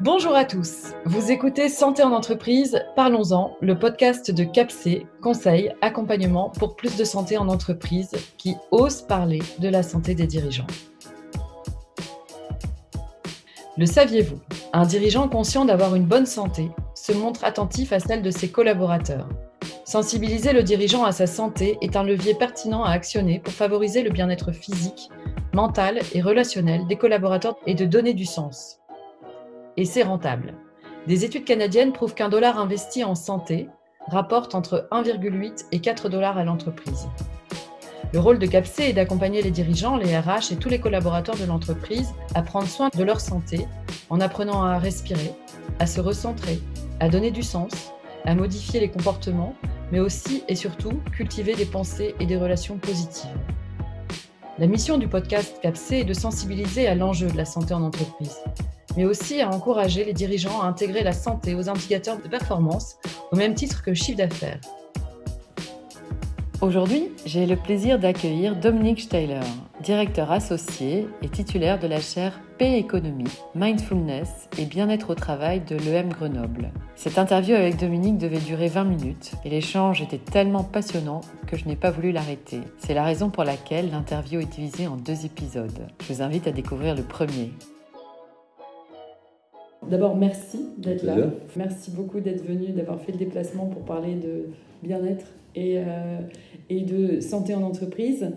Bonjour à tous. Vous écoutez Santé en entreprise, parlons-en, le podcast de CAPC, conseil, accompagnement pour plus de santé en entreprise qui ose parler de la santé des dirigeants. Le saviez-vous? Un dirigeant conscient d'avoir une bonne santé se montre attentif à celle de ses collaborateurs. Sensibiliser le dirigeant à sa santé est un levier pertinent à actionner pour favoriser le bien-être physique, mental et relationnel des collaborateurs et de donner du sens et c'est rentable. Des études canadiennes prouvent qu'un dollar investi en santé rapporte entre 1,8 et 4 dollars à l'entreprise. Le rôle de CAPC est d'accompagner les dirigeants, les RH et tous les collaborateurs de l'entreprise à prendre soin de leur santé en apprenant à respirer, à se recentrer, à donner du sens, à modifier les comportements, mais aussi et surtout cultiver des pensées et des relations positives. La mission du podcast CAPC est de sensibiliser à l'enjeu de la santé en entreprise, mais aussi à encourager les dirigeants à intégrer la santé aux indicateurs de performance au même titre que le chiffre d'affaires. Aujourd'hui, j'ai le plaisir d'accueillir Dominique Steiler, directeur associé et titulaire de la chaire Paix Économie, Mindfulness et Bien-être au travail de l'EM Grenoble. Cette interview avec Dominique devait durer 20 minutes et l'échange était tellement passionnant que je n'ai pas voulu l'arrêter. C'est la raison pour laquelle l'interview est divisée en deux épisodes. Je vous invite à découvrir le premier. D'abord, merci d'être là. Merci beaucoup d'être venu, d'avoir fait le déplacement pour parler de bien-être et, euh, et de santé en entreprise.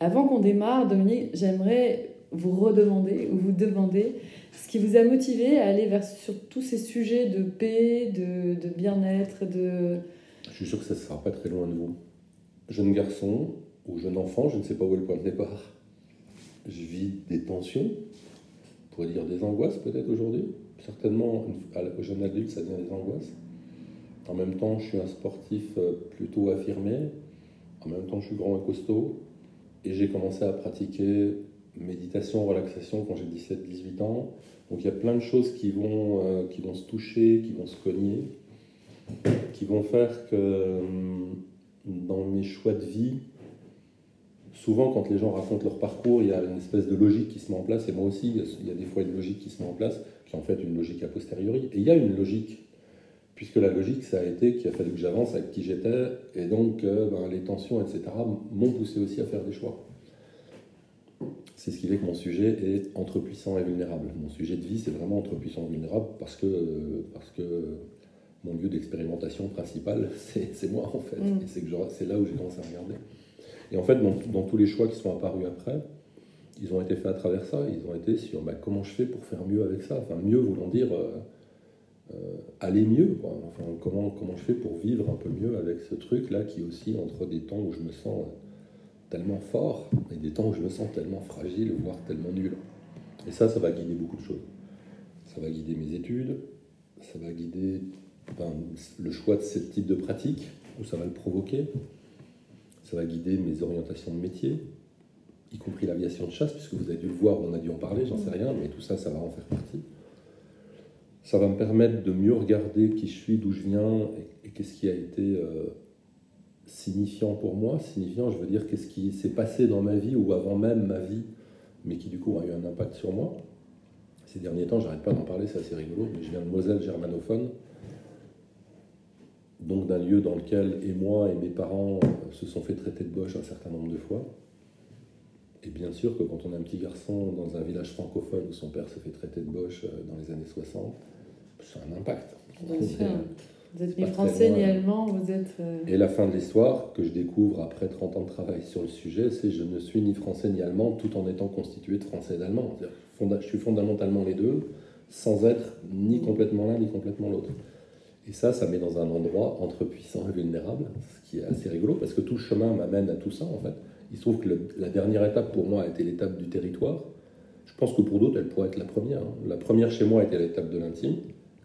Avant qu'on démarre, Dominique, j'aimerais vous redemander ou vous demander ce qui vous a motivé à aller vers sur tous ces sujets de paix, de, bien-être, de... Je suis sûr que ça ne sera pas très loin de vous. Jeune garçon ou jeune enfant, je ne sais pas où est le point de départ. Je vis des tensions, on pourrait dire des angoisses peut-être aujourd'hui certainement, au jeune adulte, ça devient des angoisses. En même temps, je suis un sportif euh, plutôt affirmé. En même temps, je suis grand et costaud. Et j'ai commencé à pratiquer méditation, relaxation quand j'ai 17-18 ans. Donc il y a plein de choses qui vont, euh, qui vont se toucher, qui vont se cogner, qui vont faire que hum, dans mes choix de vie, souvent quand les gens racontent leur parcours, il y a une espèce de logique qui se met en place, et moi aussi, il y a des fois une logique qui se met en place qui est en fait une logique a posteriori. Et il y a une logique, puisque la logique, ça a été qu'il a fallu que j'avance avec qui j'étais, et donc euh, ben, les tensions, etc., m'ont poussé aussi à faire des choix. C'est ce qui fait que mon sujet est entre puissant et vulnérable. Mon sujet de vie, c'est vraiment entre puissant et vulnérable parce que, parce que mon lieu d'expérimentation principal, c'est moi en fait. Mm. Et c'est là où j'ai commencé à regarder. Et en fait, dans, dans, tous les choix qui sont apparus après, ils ont été faits à travers ça. Ils ont été sur bah, comment je fais pour faire mieux avec ça? Enfin, mieux voulant dire euh, euh, aller mieux. Enfin, comment, comment je fais pour vivre un peu mieux avec ce truc-là qui aussi entre des temps où je me sens euh, tellement fort et des temps où je me sens tellement fragile, voire tellement nul. Et ça, ça va guider beaucoup de choses. Ça va guider mes études, ça va guider ben, le choix de ce type de pratique, où ça va le provoquer, ça va guider mes orientations de métier, y compris l'aviation de chasse, puisque vous avez dû le voir, on a dû en parler, j'en sais rien, mais tout ça, ça va en faire partie. Ça va me permettre de mieux regarder qui je suis, d'où je viens, et, qu'est-ce qui a été euh, signifiant pour moi. Signifiant, je veux dire, qu'est-ce qui s'est passé dans ma vie ou avant même ma vie, mais qui du coup a eu un impact sur moi. Ces derniers temps, j'arrête pas d'en parler, c'est assez rigolo, mais je viens de Moselle germanophone, donc d'un lieu dans lequel et moi et mes parents euh, se sont fait traiter de boche un certain nombre de fois. Et bien sûr que quand on a un petit garçon dans un village francophone où son père se fait traiter de boche euh, dans les années 60, ça a un impact. Bien sûr. Vous êtes ni français ni allemand, vous êtes... Euh, et la fin de l'histoire, que je découvre après 30 ans de travail sur le sujet, c'est je ne suis ni français ni allemand tout en étant constitué de français et d'allemand. Je suis fondamentalement les deux, sans être ni complètement l'un ni complètement l'autre. Et ça, ça met dans un endroit entre puissant et vulnérable, ce qui est assez rigolo, parce que tout le chemin m'amène à tout ça, en fait. Il se trouve que la dernière étape pour moi a été l'étape du territoire. Je pense que pour d'autres, elle pourrait être la première. Hein. La première chez moi été l'étape de l'intime,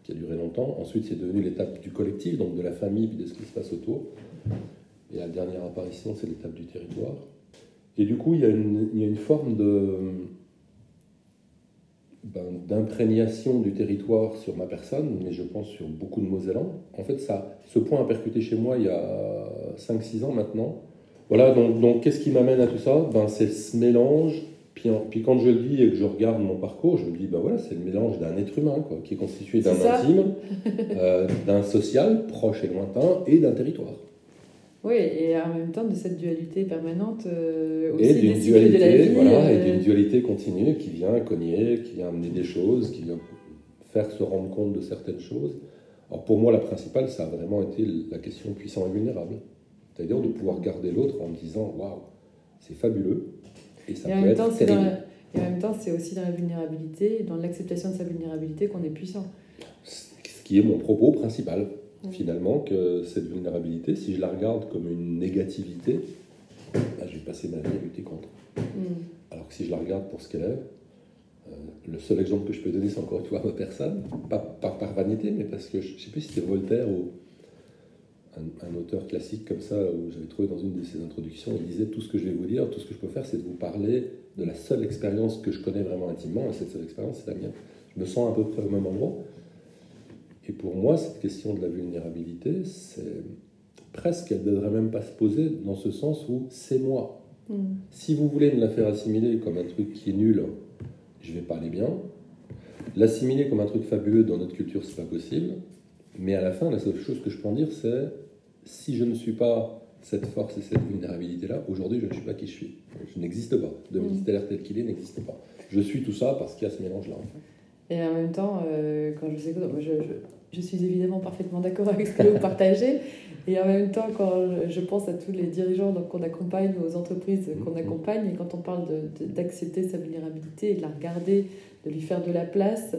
qui a duré longtemps. Ensuite, c'est devenu l'étape du collectif, donc de la famille, puis de ce qui se passe autour. Et la dernière apparition, c'est l'étape du territoire. Et du coup, il y a une, il y a une forme de ben, d'imprégnation du territoire sur ma personne, mais je pense sur beaucoup de Mosellans. En fait, ça, ce point a percuté chez moi il y a 5-6 ans maintenant, voilà, donc, donc qu'est-ce qui m'amène à tout ça? Ben, C'est ce mélange Puis, puis, quand je le dis et que je regarde mon parcours, je me dis, ben voilà, c'est le mélange d'un être humain, quoi, qui est constitué d'un intime, euh, d'un social proche et lointain, et d'un territoire. Oui, et en même temps de cette dualité permanente euh, aussi et d'une dualité, de la vie, voilà, et d'une dualité continue qui vient cogner, qui vient amener des choses, qui vient faire se rendre compte de certaines choses. Alors pour moi, la principale, ça a vraiment été la question puissant et vulnérable. C'est-à-dire de pouvoir garder l'autre en me disant waouh, c'est fabuleux. Et ça peut être terrible. Et en même temps, c'est aussi dans la vulnérabilité, dans l'acceptation de sa vulnérabilité qu'on est puissant. Ce qui est mon propos principal, finalement, que cette vulnérabilité, si je la regarde comme une négativité, bah, je vais passer ma vie à lutter contre. Mm. Alors que si je la regarde pour ce qu'elle est, euh, le seul exemple que je peux donner, c'est encore une fois ma personne, pas, par vanité, mais parce que je ne sais plus si c'était Voltaire ou un, auteur classique comme ça, où j'avais trouvé dans une de ses introductions, il disait Tout ce que je vais vous dire, tout ce que je peux faire, c'est de vous parler de la seule expérience que je connais vraiment intimement, et cette seule expérience, c'est la mienne. Je me sens à peu près au même endroit. Et pour moi, cette question de la vulnérabilité, c'est presque, elle ne devrait même pas se poser dans ce sens où c'est moi. Mm. Si vous voulez me la faire assimiler comme un truc qui est nul, je vais pas aller bien. L'assimiler comme un truc fabuleux dans notre culture, c'est pas possible. Mais à la fin, la seule chose que je peux en dire, c'est si je ne suis pas cette force et cette vulnérabilité-là, aujourd'hui, je ne suis pas qui je suis. Je n'existe pas. De mm. stellaire tel qu'il est n'existe pas. Je suis tout ça parce qu'il y a ce mélange-là. Et en même temps, euh, quand je sais je, je, je, suis évidemment parfaitement d'accord avec ce que vous partagez. Et en même temps, quand je pense à tous les dirigeants qu'on accompagne, aux entreprises qu'on mm-hmm. accompagne, et quand on parle d'accepter sa vulnérabilité et de la regarder, de lui faire de la place,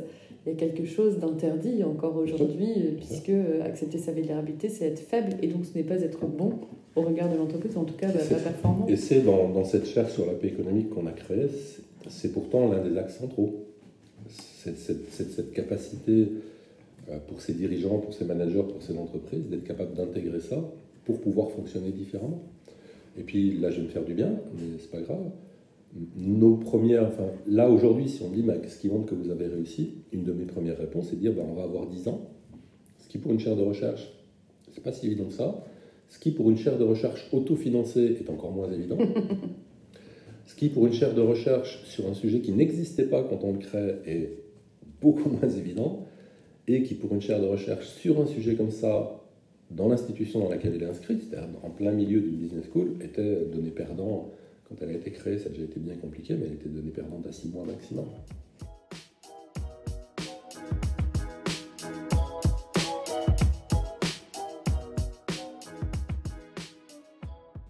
il y a quelque chose d'interdit encore aujourd'hui, puisque euh, accepter sa vulnérabilité, c'est être faible, et donc ce n'est pas être bon au regard de l'entreprise, en tout cas bah, pas performant. Et c'est dans, dans, cette chaire sur la paix économique qu'on a créée, c'est pourtant l'un des axes centraux. Cette, cette, cette, capacité euh, pour ces dirigeants, pour ces managers, pour ces entreprises, d'être capable d'intégrer ça pour pouvoir fonctionner différemment. Et puis là, je vais me faire du bien, mais c'est pas grave nos premières, enfin, là aujourd'hui, si on dit bah, qu'est-ce qui montre que vous avez réussi, une de mes premières réponses, c'est de dire bah, on va avoir 10 ans, ce qui pour une chaire de recherche, c'est pas si évident que ça. Ce qui pour une chaire de recherche autofinancée est encore moins évident. ce qui pour une chaire de recherche sur un sujet qui n'existait pas quand on le crée est beaucoup moins évident. Et qui pour une chaire de recherche sur un sujet comme ça, dans l'institution dans laquelle elle est inscrite, c'est-à-dire en plein milieu d'une business school, était donné perdant quand elle a été créée, ça a déjà été bien compliqué, mais elle était donnée perdante à 6 mois maximum.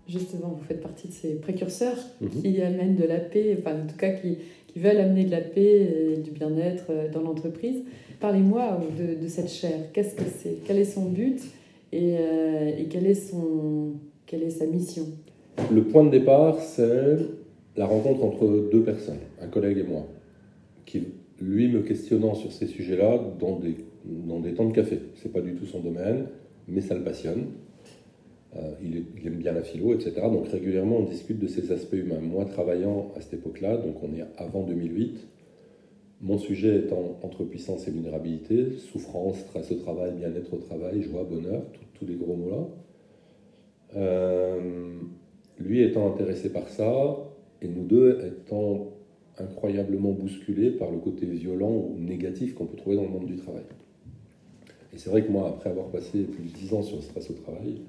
Justement, vous faites partie de ces précurseurs mhm. qui amènent de la paix, enfin en tout cas qui, qui veulent amener de la paix et du bien-être euh, dans l'entreprise. Parlez-moi de, de, cette chaire. Qu'est-ce que c'est? Quel est son but et, euh, et quelle, est son, quelle est sa mission? Le point de départ, c'est la rencontre entre deux personnes, un collègue et moi, qui, lui, me questionnant sur ces sujets-là dans des, dans des temps de café. C'est pas du tout son domaine, mais ça le passionne. Euh, il, aime bien la philo, etc. Donc régulièrement, on discute de ces aspects humains. Moi, travaillant à cette époque-là, donc on est avant 2008, mon sujet étant entre puissance et vulnérabilité, souffrance, stress au travail, bien-être au travail, joie, bonheur, tous les gros mots-là. Euh, lui étant intéressé par ça, et nous deux étant incroyablement bousculés par le côté violent ou négatif qu'on peut trouver dans le monde du travail. Et c'est vrai que moi, après avoir passé plus de 10 ans sur le stress au travail,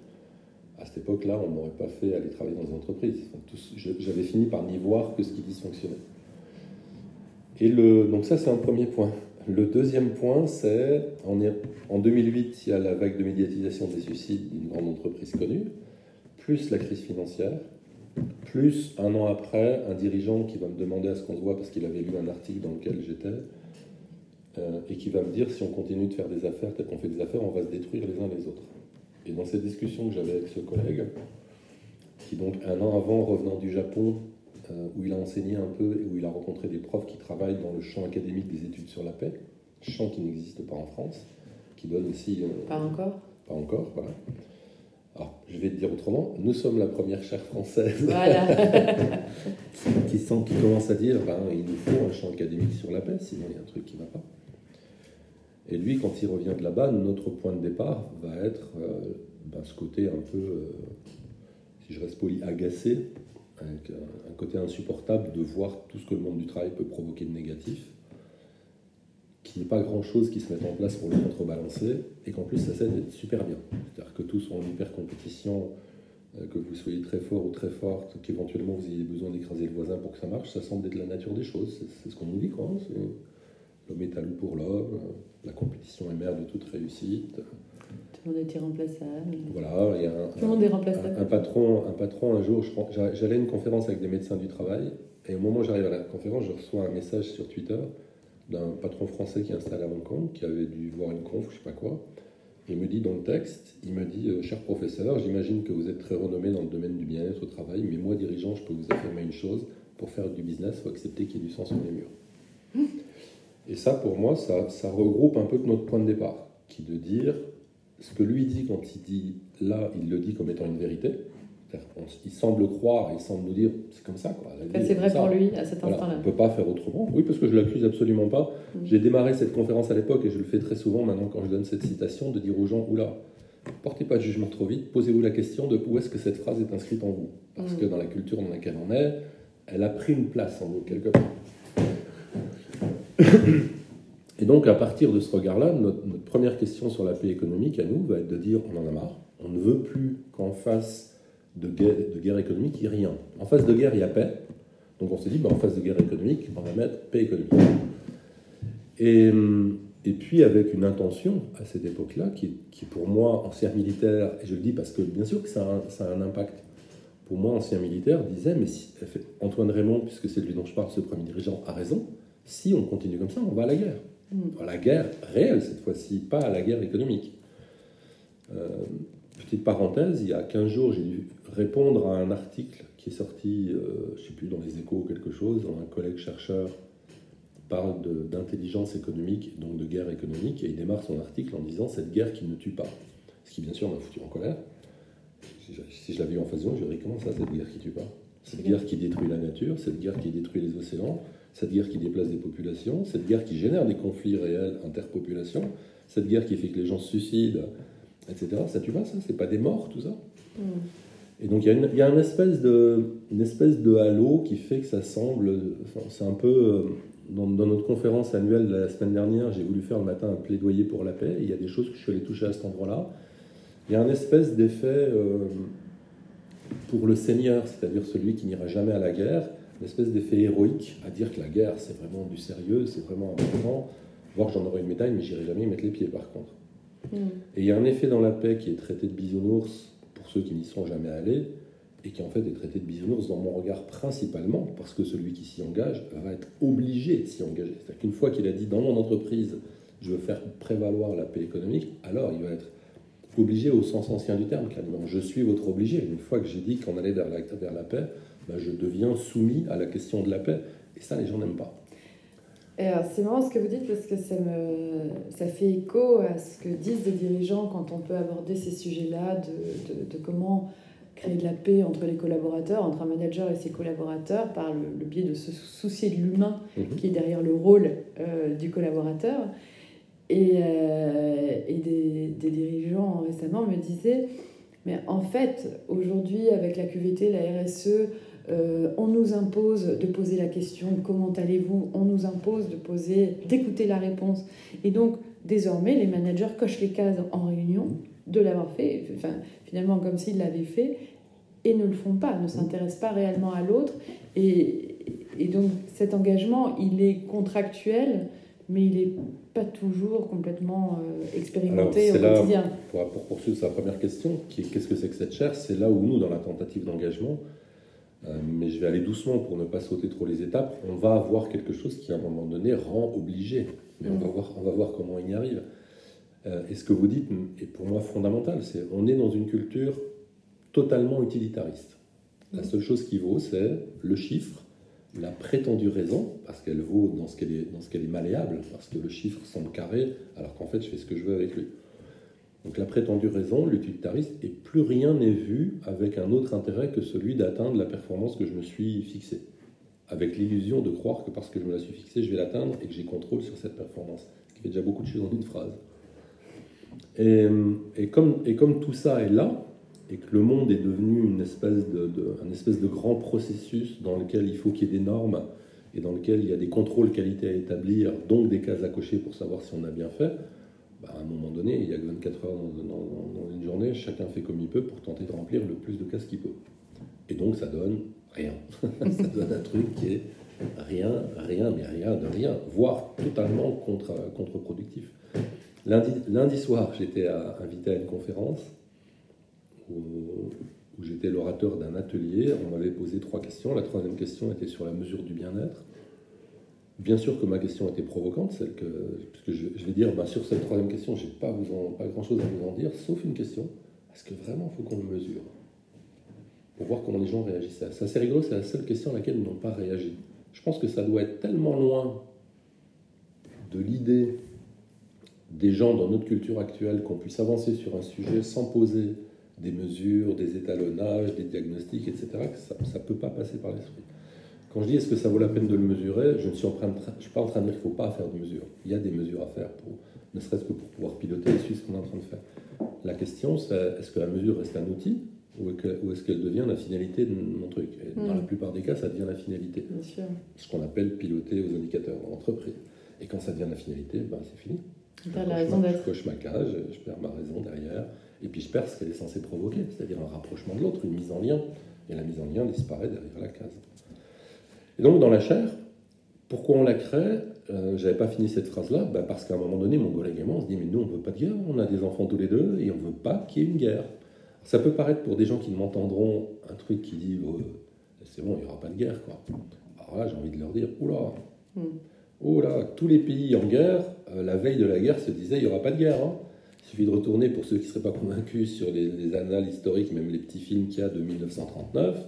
à cette époque-là, on ne m'aurait pas fait aller travailler dans une entreprise. J'avais fini par n'y voir que ce qui dysfonctionnait. Et donc ça, c'est un premier point. Le deuxième point, c'est en 2008, il y a la vague de médiatisation des suicides d'une grande entreprise connue plus la crise financière, plus un an après, un dirigeant qui va me demander à ce qu'on se voit parce qu'il avait lu un article dans lequel j'étais, euh, et qui va me dire si on continue de faire des affaires tel qu'on fait des affaires, on va se détruire les uns les autres. Et dans cette discussion que j'avais avec ce collègue, qui donc un an avant, revenant du Japon, euh, où il a enseigné un peu et où il a rencontré des profs qui travaillent dans le champ académique des études sur la paix, champ qui n'existe pas en France, qui donne aussi... Euh, pas encore Pas encore, voilà. Alors, je vais te dire autrement, nous sommes la première chaire française. Qui, sent, qui commence à dire ben, il nous faut un champ académique sur la paix, sinon il y a un truc qui ne va pas. Et lui, quand il revient de là-bas, notre point de départ va être euh, ben, ce côté un peu, euh, si je reste poli, agacé avec un côté insupportable de voir tout ce que le monde du travail peut provoquer de négatif, qu'il n'y ait pas grand-chose qui se mette en place pour le contrebalancer, et qu'en plus ça cesse d'être super bien. C'est-à-dire que tous sont en hyper compétition, euh, que vous soyez très fort ou très forte, qu'éventuellement vous ayez besoin d'écraser le voisin pour que ça marche, ça semble être la nature des choses. C'est ce qu'on nous dit, quoi. Hein. L'homme est à loup pour l'homme, la compétition est mère de toute réussite. Tout le monde est irremplaçable. Voilà, il y a un, Tout le monde est remplaçable. Un, patron, un patron, un jour, j'allais à une conférence avec des médecins du travail, et au moment où j'arrive à la conférence, je reçois un message sur Twitter d'un patron français qui est installé à Hong Kong, qui avait dû voir une conf, je sais pas quoi. Il me dit dans le texte, il me dit, euh, cher professeur, j'imagine que vous êtes très renommé dans le domaine du bien-être au travail, mais moi, dirigeant, je peux vous affirmer une chose, pour faire du business, il faut accepter qu'il y ait du sang sur les murs. Et ça, pour moi, ça, ça regroupe un peu notre point de départ, qui est de dire, ce que lui dit quand il dit là, il le dit comme étant une vérité, il semble croire, il semble nous dire c'est comme ça. Quoi. C'est vrai pour lui à cet instant-là. on ne peut pas faire autrement. Oui, parce que je l'accuse absolument pas. Mm. J'ai démarré cette conférence à l'époque et je le fais très souvent maintenant quand je donne cette citation de dire aux gens oula, portez pas de jugement trop vite, posez-vous la question de où est-ce que cette phrase est inscrite en vous. Parce mm. que dans la culture dans laquelle on est, elle a pris une place en vous quelque part. Et donc, à partir de ce regard-là, notre, notre, première question sur la paix économique à nous va être de dire on en a marre. On ne veut plus qu'en face de guerre, économique, il n'y a rien. En face de guerre, il y a paix. Donc on s'est dit, ben, en face de guerre économique, on va mettre paix économique. Et, et puis avec une intention à cette époque-là, qui, qui, pour moi, ancien militaire, et je le dis parce que bien sûr que ça a, ça a un impact, pour moi, ancien militaire, disait, mais si, Antoine Raymond, puisque c'est lui dont je parle, ce premier dirigeant, a raison, si on continue comme ça, on va à la guerre. Mm. À la guerre réelle cette fois-ci, pas à la guerre économique. Euh, petite parenthèse, il y a 15 jours, j'ai dû répondre à un article qui est sorti, euh, je ne sais plus, dans les échos ou quelque chose, dont un collègue chercheur parle d'intelligence économique, donc de guerre économique, et il démarre son article en disant cette guerre qui ne tue pas. Ce qui, bien sûr, m'a foutu en colère. Si je l'avais eu en face de moi, je dirais comment ça, cette guerre qui tue pas? Cette guerre qui détruit la nature, cette guerre qui détruit les océans, cette guerre qui déplace des populations, cette guerre qui génère des conflits réels interpopulations, cette guerre qui fait que les gens se suicident, etc. Ça tue pas, ça C'est pas des morts, tout ça mm. Et donc il y, a une, espèce de, une espèce de halo qui fait que ça semble. c'est un peu. Euh, dans, notre conférence annuelle de la semaine dernière, j'ai voulu faire le matin un plaidoyer pour la paix. il y a des choses que je suis allé toucher à cet endroit-là. Il y a un espèce d'effet euh, pour le Seigneur, c'est-à-dire celui qui n'ira jamais à la guerre, une espèce d'effet héroïque à dire que la guerre c'est vraiment du sérieux, c'est vraiment important. Voir que j'en aurai une médaille, mais j'irai jamais y mettre les pieds par contre. Et il y a un effet dans la paix qui est traité de bisounours pour ceux qui n'y sont jamais allés, et qui en fait est traité de bisounours dans mon regard principalement parce que celui qui s'y engage va être obligé de s'y engager. C'est-à-dire qu'une fois qu'il a dit dans mon entreprise, je veux faire prévaloir la paix économique, alors il va être obligé au sens ancien du terme, quasiment. Je suis votre obligé. Une fois que j'ai dit qu'on allait vers la, vers la paix, ben je deviens soumis à la question de la paix. Et ça, les gens n'aiment pas. C'est marrant ce que vous dites parce que ça, me, ça fait écho à ce que disent des dirigeants quand on peut aborder ces sujets-là, de, de, comment créer de la paix entre les collaborateurs, entre un manager et ses collaborateurs, par le, biais de se soucier de l'humain mhm. qui est derrière le rôle euh, du collaborateur. Et, euh, et des, des, dirigeants récemment me disaient, mais en fait, aujourd'hui, avec la QVT, la RSE, euh, on nous impose de poser la question comment allez-vous? On nous impose de poser, d'écouter la réponse. Et donc, désormais, les managers cochent les cases en réunion de l'avoir fait, enfin, finalement comme s'ils l'avaient fait, et ne le font pas, ne s'intéressent pas réellement à l'autre. Et, donc, cet engagement, il est contractuel, mais il n'est pas toujours complètement euh, expérimenté au quotidien. Pour, pour poursuivre sa première question, qui est qu'est-ce que c'est que cette chair C'est là où nous, dans la tentative d'engagement, mais je vais aller doucement pour ne pas sauter trop les étapes. On va avoir quelque chose qui, à un moment donné, rend obligé. Mais on, va mm. voir, on va voir comment on y arrive. Euh, et ce que vous dites est pour moi fondamental. C'est on est dans une culture totalement utilitariste. La mm. seule chose qui vaut, c'est le chiffre, la prétendue raison, parce qu'elle vaut dans ce qu'elle est, dans ce qu'elle est malléable, parce que le chiffre semble carré, alors qu'en fait, je fais ce que je veux avec lui. Donc la prétendue raison, l'utilitariste, et plus rien n'est vu avec un autre intérêt que celui d'atteindre la performance que je me suis fixée. Avec l'illusion de croire que parce que je me la suis fixée, je vais l'atteindre et que j'ai contrôle sur cette performance. Ce qui fait déjà beaucoup de choses en une phrase. Et, comme, et comme tout ça est là, et que le monde est devenu une un espèce de grand processus dans lequel il faut qu'il y ait des normes et dans lequel il y a des contrôles qualité à établir, donc des cases à cocher pour savoir si on a bien fait, bah, à un moment donné, il y a 24 heures dans, une journée, chacun fait comme il peut pour tenter de remplir le plus de cases qu'il peut. Et donc ça donne rien. ça donne un truc qui est rien, rien, mais rien de rien, voire totalement contre, contre-productif. Lundi, soir, j'étais invité à une conférence où j'étais l'orateur d'un atelier. On m'avait posé trois questions. La troisième question était sur la mesure du bien-être. Bien sûr que ma question était provocante, celle que, je, vais dire, bah, sur cette troisième question, je n'ai pas, grand-chose à vous en dire, sauf une question. Est-ce que vraiment il faut qu'on le mesure Pour voir comment les gens réagissent C'est assez rigolo, c'est la seule question à laquelle ils n'ont pas réagi. Je pense que ça doit être tellement loin de l'idée des gens dans notre culture actuelle qu'on puisse avancer sur un sujet sans poser des mesures, des étalonnages, des diagnostics, etc., que ça ne peut pas passer par l'esprit. Quand je dis est-ce que ça vaut la peine de le mesurer, je ne suis, suis pas en train de dire qu'il ne faut pas faire de mesures. Il y a des mesures à faire, pour, ne serait-ce que pour pouvoir piloter et suivre ce qu'on est en train de faire. La question, c'est est-ce que la mesure reste un outil ou est-ce qu'elle devient la finalité de mon truc? Dans la hmm. plupart des cas, ça devient la finalité. Ce qu'on appelle piloter aux indicateurs dans l'entreprise. Et quand ça devient la finalité, ben, c'est fini. Je, je coche ma cage, je perds ma raison derrière, et puis je perds ce qu'elle est censée provoquer, c'est-à-dire un rapprochement de l'autre, une mise en lien. Et la mise en lien disparaît derrière la case. Et donc, dans la chair, pourquoi on la crée euh, J'avais pas fini cette phrase-là, bah, parce qu'à un moment donné, mon collègue et moi, on se dit, mais nous, on veut pas de guerre, on a des enfants tous les deux, et on veut pas qu'il y ait une guerre. Ça peut paraître pour des gens qui m'entendront un truc qui dit, oh, c'est bon, il n'y aura pas de guerre, quoi. Alors là, j'ai envie de leur dire, oula, hmm. oula, tous les pays en guerre, euh, la veille de la guerre, se disaient, il n'y aura pas de guerre. Hein. Il suffit de retourner, pour ceux qui ne seraient pas convaincus, sur les, les annales historiques, même les petits films qu'il y a de 1939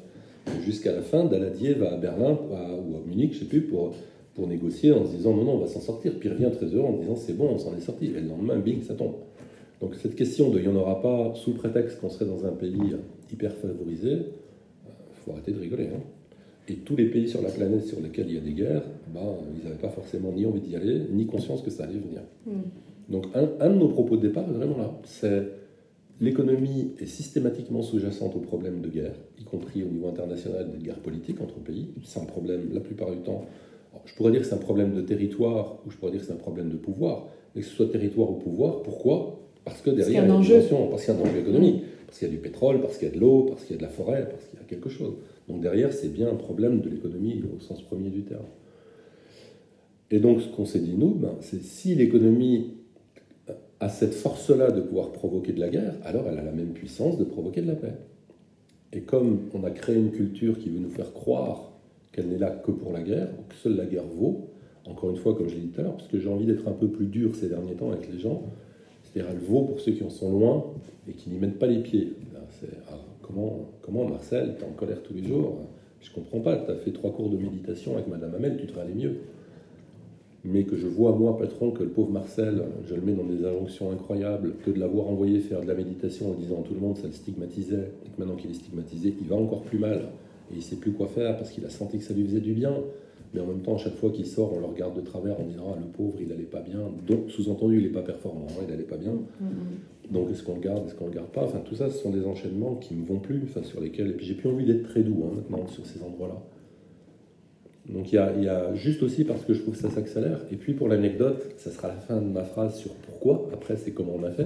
jusqu'à la fin, Daladier va à Berlin ou à Munich, je ne sais plus, pour, pour négocier en se disant non, non, on va s'en sortir. Puis il revient très heureux en disant c'est bon, on s'en est sorti. Et le lendemain, bing, ça tombe. Donc cette question de il n'y en aura pas sous prétexte qu'on serait dans un pays hyper favorisé, il euh, faut arrêter de rigoler. Hein. Et tous les pays sur la planète sur lesquels il y a des guerres, bah, ils n'avaient pas forcément ni envie d'y aller, ni conscience que ça allait venir. Mm. Donc un, un, de nos propos de départ est vraiment là. C'est L'économie est systématiquement sous-jacente aux problèmes de guerre, y compris au niveau international des guerres politiques entre pays. C'est un problème, la plupart du temps, je pourrais dire que c'est un problème de territoire ou je pourrais dire que c'est un problème de pouvoir. Mais que ce soit territoire ou pouvoir, pourquoi? Parce que derrière, il y a, une parce qu'il y a un enjeu économique, parce qu'il y a du pétrole, parce qu'il y a de l'eau, parce qu'il y a de la forêt, parce qu'il y a quelque chose. Donc derrière, c'est bien un problème de l'économie au sens premier du terme. Et donc, ce qu'on s'est dit, nous, ben, c'est si l'économie a cette force-là de pouvoir provoquer de la guerre, alors elle a la même puissance de provoquer de la paix. Et comme on a créé une culture qui veut nous faire croire qu'elle n'est là que pour la guerre, que seule la guerre vaut, encore une fois, comme je l'ai dit tout à l'heure, parce que j'ai envie d'être un peu plus dur ces derniers temps avec les gens, c'est-à-dire elle vaut pour ceux qui en sont loin et qui n'y mettent pas les pieds. Ah, comment, comment Marcel, tu es en colère tous les jours? Je comprends pas, tu as fait trois cours de méditation avec Madame Hamel, tu te aller mieux mais que je vois, moi, patron, que le pauvre Marcel, je le mets dans des injonctions incroyables, que de l'avoir envoyé faire de la méditation en disant à tout le monde ça le stigmatisait, et que maintenant qu'il est stigmatisé, il va encore plus mal, et il ne sait plus quoi faire parce qu'il a senti que ça lui faisait du bien. Mais en même temps, chaque fois qu'il sort, on le regarde de travers en disant Ah, le pauvre, il n'allait pas bien. Donc, sous-entendu, il n'est pas performant, il n'allait pas bien. Mm-hmm. Donc, est-ce qu'on le garde, est-ce qu'on le garde pas? Enfin, tout ça, ce sont des enchaînements qui ne me vont plus, enfin, sur lesquels. Et puis, j'ai plus envie d'être très doux hein, maintenant sur ces endroits-là. Donc il y, a, juste aussi parce que je trouve que ça s'accélère. Et puis pour l'anecdote, ça sera la fin de ma phrase sur pourquoi. Après, c'est comment on a fait.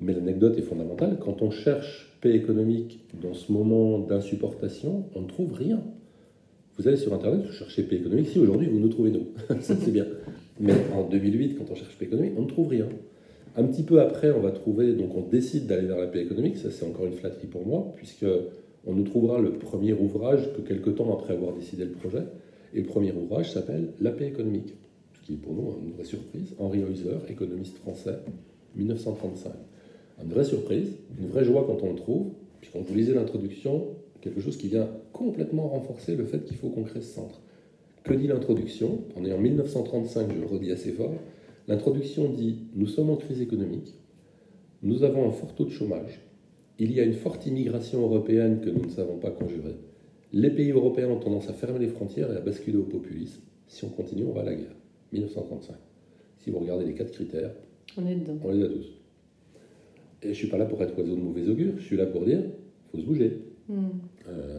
Mais l'anecdote est fondamentale. Quand on cherche paix économique dans ce moment d'insupportation, on ne trouve rien. Vous allez sur Internet, vous cherchez paix économique. Si aujourd'hui vous nous trouvez nous, ça c'est bien. Mais en 2008, quand on cherche paix économique, on ne trouve rien. Un petit peu après, on va trouver, donc on décide d'aller vers la paix économique. Ça c'est encore une flatterie pour moi, puisque on nous trouvera le premier ouvrage que quelque temps après avoir décidé le projet. Et le premier ouvrage s'appelle La paix économique, ce qui est pour nous une vraie surprise. Henri Heusler, économiste français, 1935. Une vraie surprise, une vraie joie quand on le trouve. Puis quand vous lisez l'introduction, quelque chose qui vient complètement renforcer le fait qu'il faut qu'on crée ce centre. Que dit l'introduction? On est en 1935, je le redis assez fort. L'introduction dit Nous sommes en crise économique, nous avons un fort taux de chômage, il y a une forte immigration européenne que nous ne savons pas conjurer. Les pays européens ont tendance à fermer les frontières et à basculer au populisme. Si on continue, on va à la guerre. 1935. Si vous regardez les quatre critères, on est dedans. On les a tous. Et je suis pas là pour être oiseau de mauvais augure, je suis là pour dire, faut se bouger. Hmm. Euh,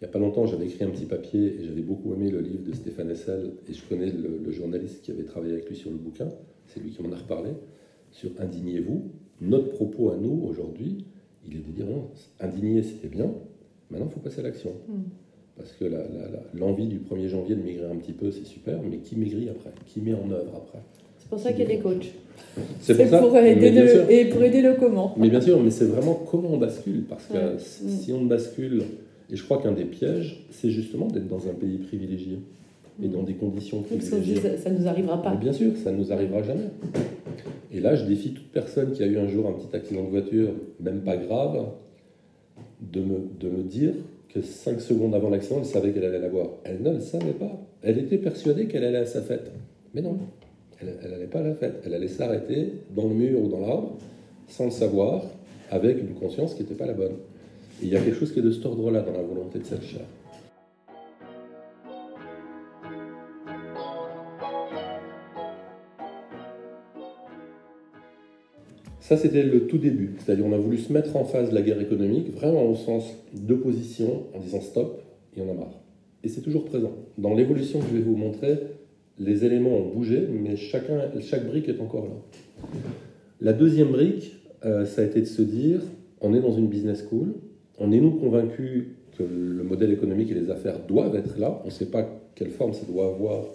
il n'y a pas longtemps, j'avais écrit un petit papier et j'avais beaucoup aimé le livre de Stéphane Hessel et je connais le, le journaliste qui avait travaillé avec lui sur le bouquin, c'est lui qui m'en a reparlé, sur Indignez-vous. Notre propos à nous aujourd'hui, il est de dire non, indigner c'était bien, maintenant il faut passer à l'action. Hmm. Parce que l'envie du 1er janvier de maigrir un petit peu, c'est super, mais qui maigrit après? Qui met en œuvre après? C'est pour ça qu'il y a des coachs. C'est pour ça. pour aider le, et pour aider le comment. Mais bien sûr, mais c'est vraiment comment on bascule. Parce que Ouais. si Mm. si on bascule, et je crois qu'un des pièges, c'est justement d'être dans un pays privilégié et Mm. dans des conditions Parce qu'on se dit, privilégiées. ça, ça nous arrivera pas. Mais bien sûr, ça ne nous arrivera jamais. Et là, je défie toute personne qui a eu un jour un petit accident de voiture, même pas grave, de me, de me dire que 5 secondes avant l'accident, elle savait qu'elle allait l'avoir. Elle ne le savait pas. Elle était persuadée qu'elle allait à sa fête. Mais non, elle n'allait pas à la fête. Elle allait s'arrêter dans le mur ou dans l'arbre, sans le savoir, avec une conscience qui n'était pas la bonne. Il y a quelque chose qui est de cet ordre-là dans la volonté de cette chair. Ça, c'était le tout début. C'est-à-dire, on a voulu se mettre en face de la guerre économique, vraiment au sens d'opposition, en disant stop, il y en a marre. Et c'est toujours présent. Dans l'évolution que je vais vous montrer, les éléments ont bougé, mais chacun, chaque brique est encore là. La deuxième brique, euh, ça a été de se dire, on est dans une business school, on est nous convaincus que le modèle économique et les affaires doivent être là, on ne sait pas quelle forme ça doit avoir,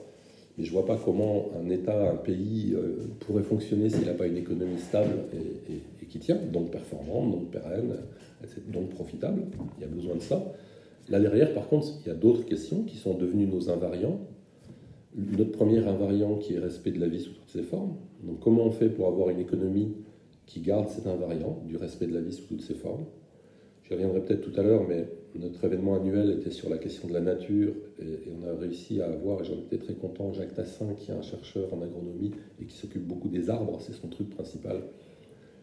mais je ne vois pas comment un État, un pays euh, pourrait fonctionner s'il n'a pas une économie stable et, et- qui tient, donc performante, donc pérenne, donc profitable. Il y a besoin de ça. Là derrière, par contre, il y a d'autres questions qui sont devenues nos invariants. Notre premier invariant qui est respect de la vie sous toutes ses formes. Donc comment on fait pour avoir une économie qui garde cet invariant du respect de la vie sous toutes ses formes? J'y reviendrai peut-être tout à l'heure, mais notre événement annuel était sur la question de la nature et, on a réussi à avoir, et j'en étais très content, Jacques Tassin, qui est un chercheur en agronomie et qui s'occupe beaucoup des arbres, c'est son truc principal,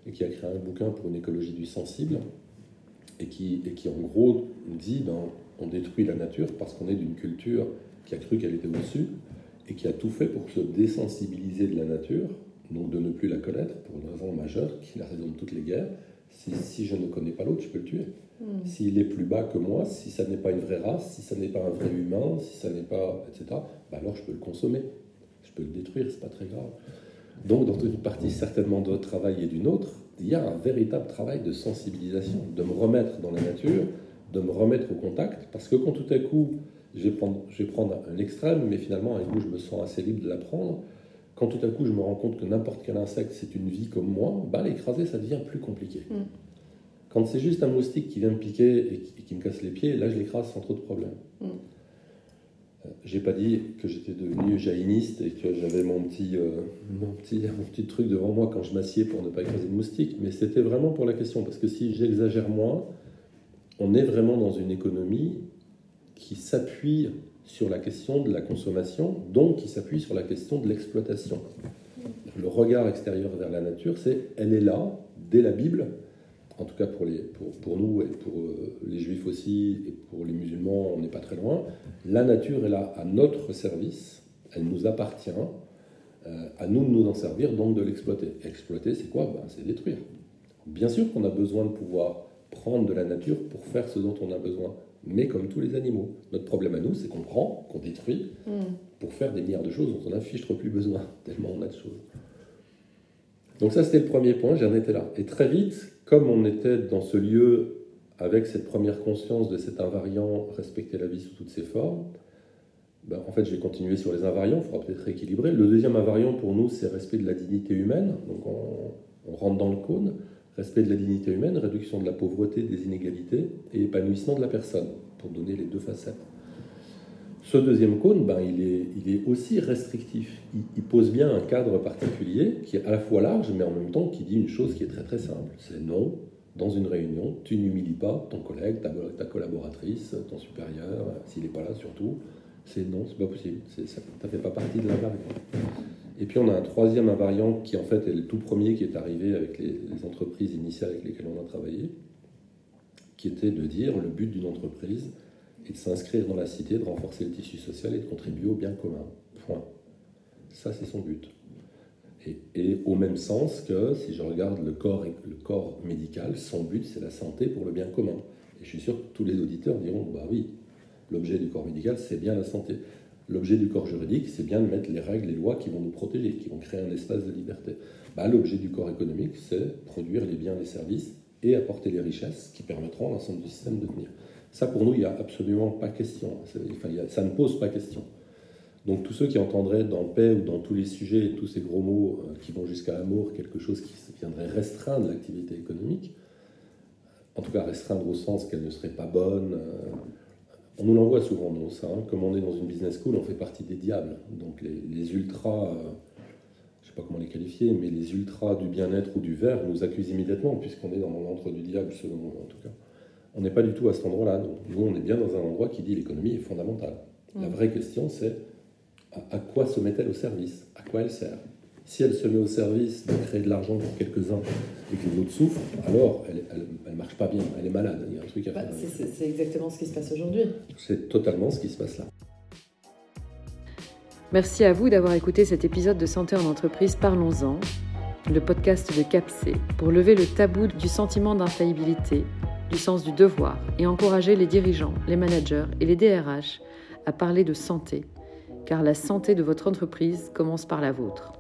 et qui a créé un bouquin pour une écologie du sensible, et qui, et qui en gros dit ben, on détruit la nature parce qu'on est d'une culture qui a cru qu'elle était au-dessus et qui a tout fait pour se désensibiliser de la nature, donc de ne plus la connaître, pour une raison majeure, qui est la raison de toutes les guerres. Si, si je ne connais pas l'autre, je peux le tuer. Hmm. S'il est plus bas que moi, si ça n'est pas une vraie race, si ça n'est pas un vrai humain, si ça n'est pas, etc., bah alors je peux le consommer. Je peux le détruire, c'est pas très grave. Donc, dans une partie certainement de votre travail et d'une autre, il y a un véritable travail de sensibilisation, de me remettre dans la nature, de me remettre au contact, parce que quand tout à coup, je vais prendre, je vais prendre un extrême, mais finalement, un coup, je me sens assez libre de l'apprendre. Quand tout à coup, je me rends compte que n'importe quel insecte, c'est une vie comme moi, bah, l'écraser, ça devient plus compliqué. Mm. Quand c'est juste un moustique qui vient me piquer et qui, et qui me casse les pieds, là, je l'écrase sans trop de problème. Mm. Euh, J'ai pas dit que j'étais devenu jaïniste et que j'avais mon petit, euh, mon, petit, mon petit truc devant moi quand je m'assieds pour ne pas écraser le moustique, mais c'était vraiment pour la question, parce que si j'exagère moins, on est vraiment dans une économie qui s'appuie sur la question de la consommation, donc qui s'appuie sur la question de l'exploitation. Le regard extérieur vers la nature, c'est elle est là, dès la Bible, en tout cas pour, nous et pour euh, les juifs aussi, et pour les musulmans, on n'est pas très loin. La nature est là à notre service, elle nous appartient, euh, à nous de nous en servir, donc de l'exploiter. Exploiter, c'est quoi? Ben, C'est détruire. Bien sûr qu'on a besoin de pouvoir prendre de la nature pour faire ce dont on a besoin, mais comme tous les animaux. Notre problème à nous, c'est qu'on prend, qu'on détruit, Hmm. pour faire des milliards de choses dont on n'a fichtre plus besoin, tellement on a de choses. Donc ça, c'était le premier point, j'en étais là. Et très vite, comme on était dans ce lieu avec cette première conscience de cet invariant, respecter la vie sous toutes ses formes, ben, en fait, je vais continuer sur les invariants, il faudra peut-être rééquilibrer. Le deuxième invariant pour nous, c'est respect de la dignité humaine. Donc on, on rentre dans le cône. Respect de la dignité humaine, réduction de la pauvreté, des inégalités et épanouissement de la personne, pour donner les deux facettes. Ce deuxième cône, ben, il, est, aussi restrictif. Il, pose bien un cadre particulier qui est à la fois large, mais en même temps qui dit une chose qui est très très simple. C'est non, dans une réunion, tu n'humilies pas ton collègue, ta, collaboratrice, ton supérieur, s'il n'est pas là surtout. C'est non, c'est pas possible. Ça ne fait pas partie de l'invariant. Et puis on a un troisième invariant qui en fait est le tout premier qui est arrivé avec les, entreprises initiales avec lesquelles on a travaillé, qui était de dire le but d'une entreprise est de s'inscrire dans la cité, de renforcer le tissu social et de contribuer au bien commun. Point. Ça, c'est son but. Et, et au même sens que si je regarde le corps, le corps médical, son but c'est la santé pour le bien commun. Et je suis sûr que tous les auditeurs diront bah oui, l'objet du corps médical c'est bien la santé. L'objet du corps juridique, c'est bien de mettre les règles, les lois qui vont nous protéger, qui vont créer un espace de liberté. Bah, L'objet du corps économique, c'est produire les biens, les services et apporter les richesses qui permettront à l'ensemble du système de tenir. Ça, pour nous, il n'y a absolument pas question. Ça ne pose pas question. Donc tous ceux qui entendraient dans paix ou dans tous les sujets, tous ces gros mots euh, qui vont jusqu'à amour, quelque chose qui viendrait restreindre l'activité économique, en tout cas restreindre au sens qu'elle ne serait pas bonne, euh, on nous l'envoie souvent, nous, ça. Hein. Comme on est dans une business school, on fait partie des diables. Donc les, ultras, euh, je ne sais pas comment les qualifier, mais les ultras du bien-être ou du vert nous accusent immédiatement, puisqu'on est dans l'entre du diable, selon nous, en tout cas. On n'est pas du tout à cet endroit-là. Nous, on est bien dans un endroit qui dit l'économie est fondamentale. La mm. vraie question, c'est à quoi se met-elle au service? À quoi elle sert? Si elle se met au service de créer de l'argent pour quelques-uns et que les autres souffrent, alors elle ne marche pas bien, elle est malade, il y a un truc à bah, C'est exactement ce qui se passe aujourd'hui. C'est totalement ce qui se passe là. Merci à vous d'avoir écouté cet épisode de Santé en entreprise Parlons-en, le podcast de CAPC, pour lever le tabou du sentiment d'infaillibilité, du sens du devoir et encourager les dirigeants, les managers et les DRH à parler de santé, car la santé de votre entreprise commence par la vôtre.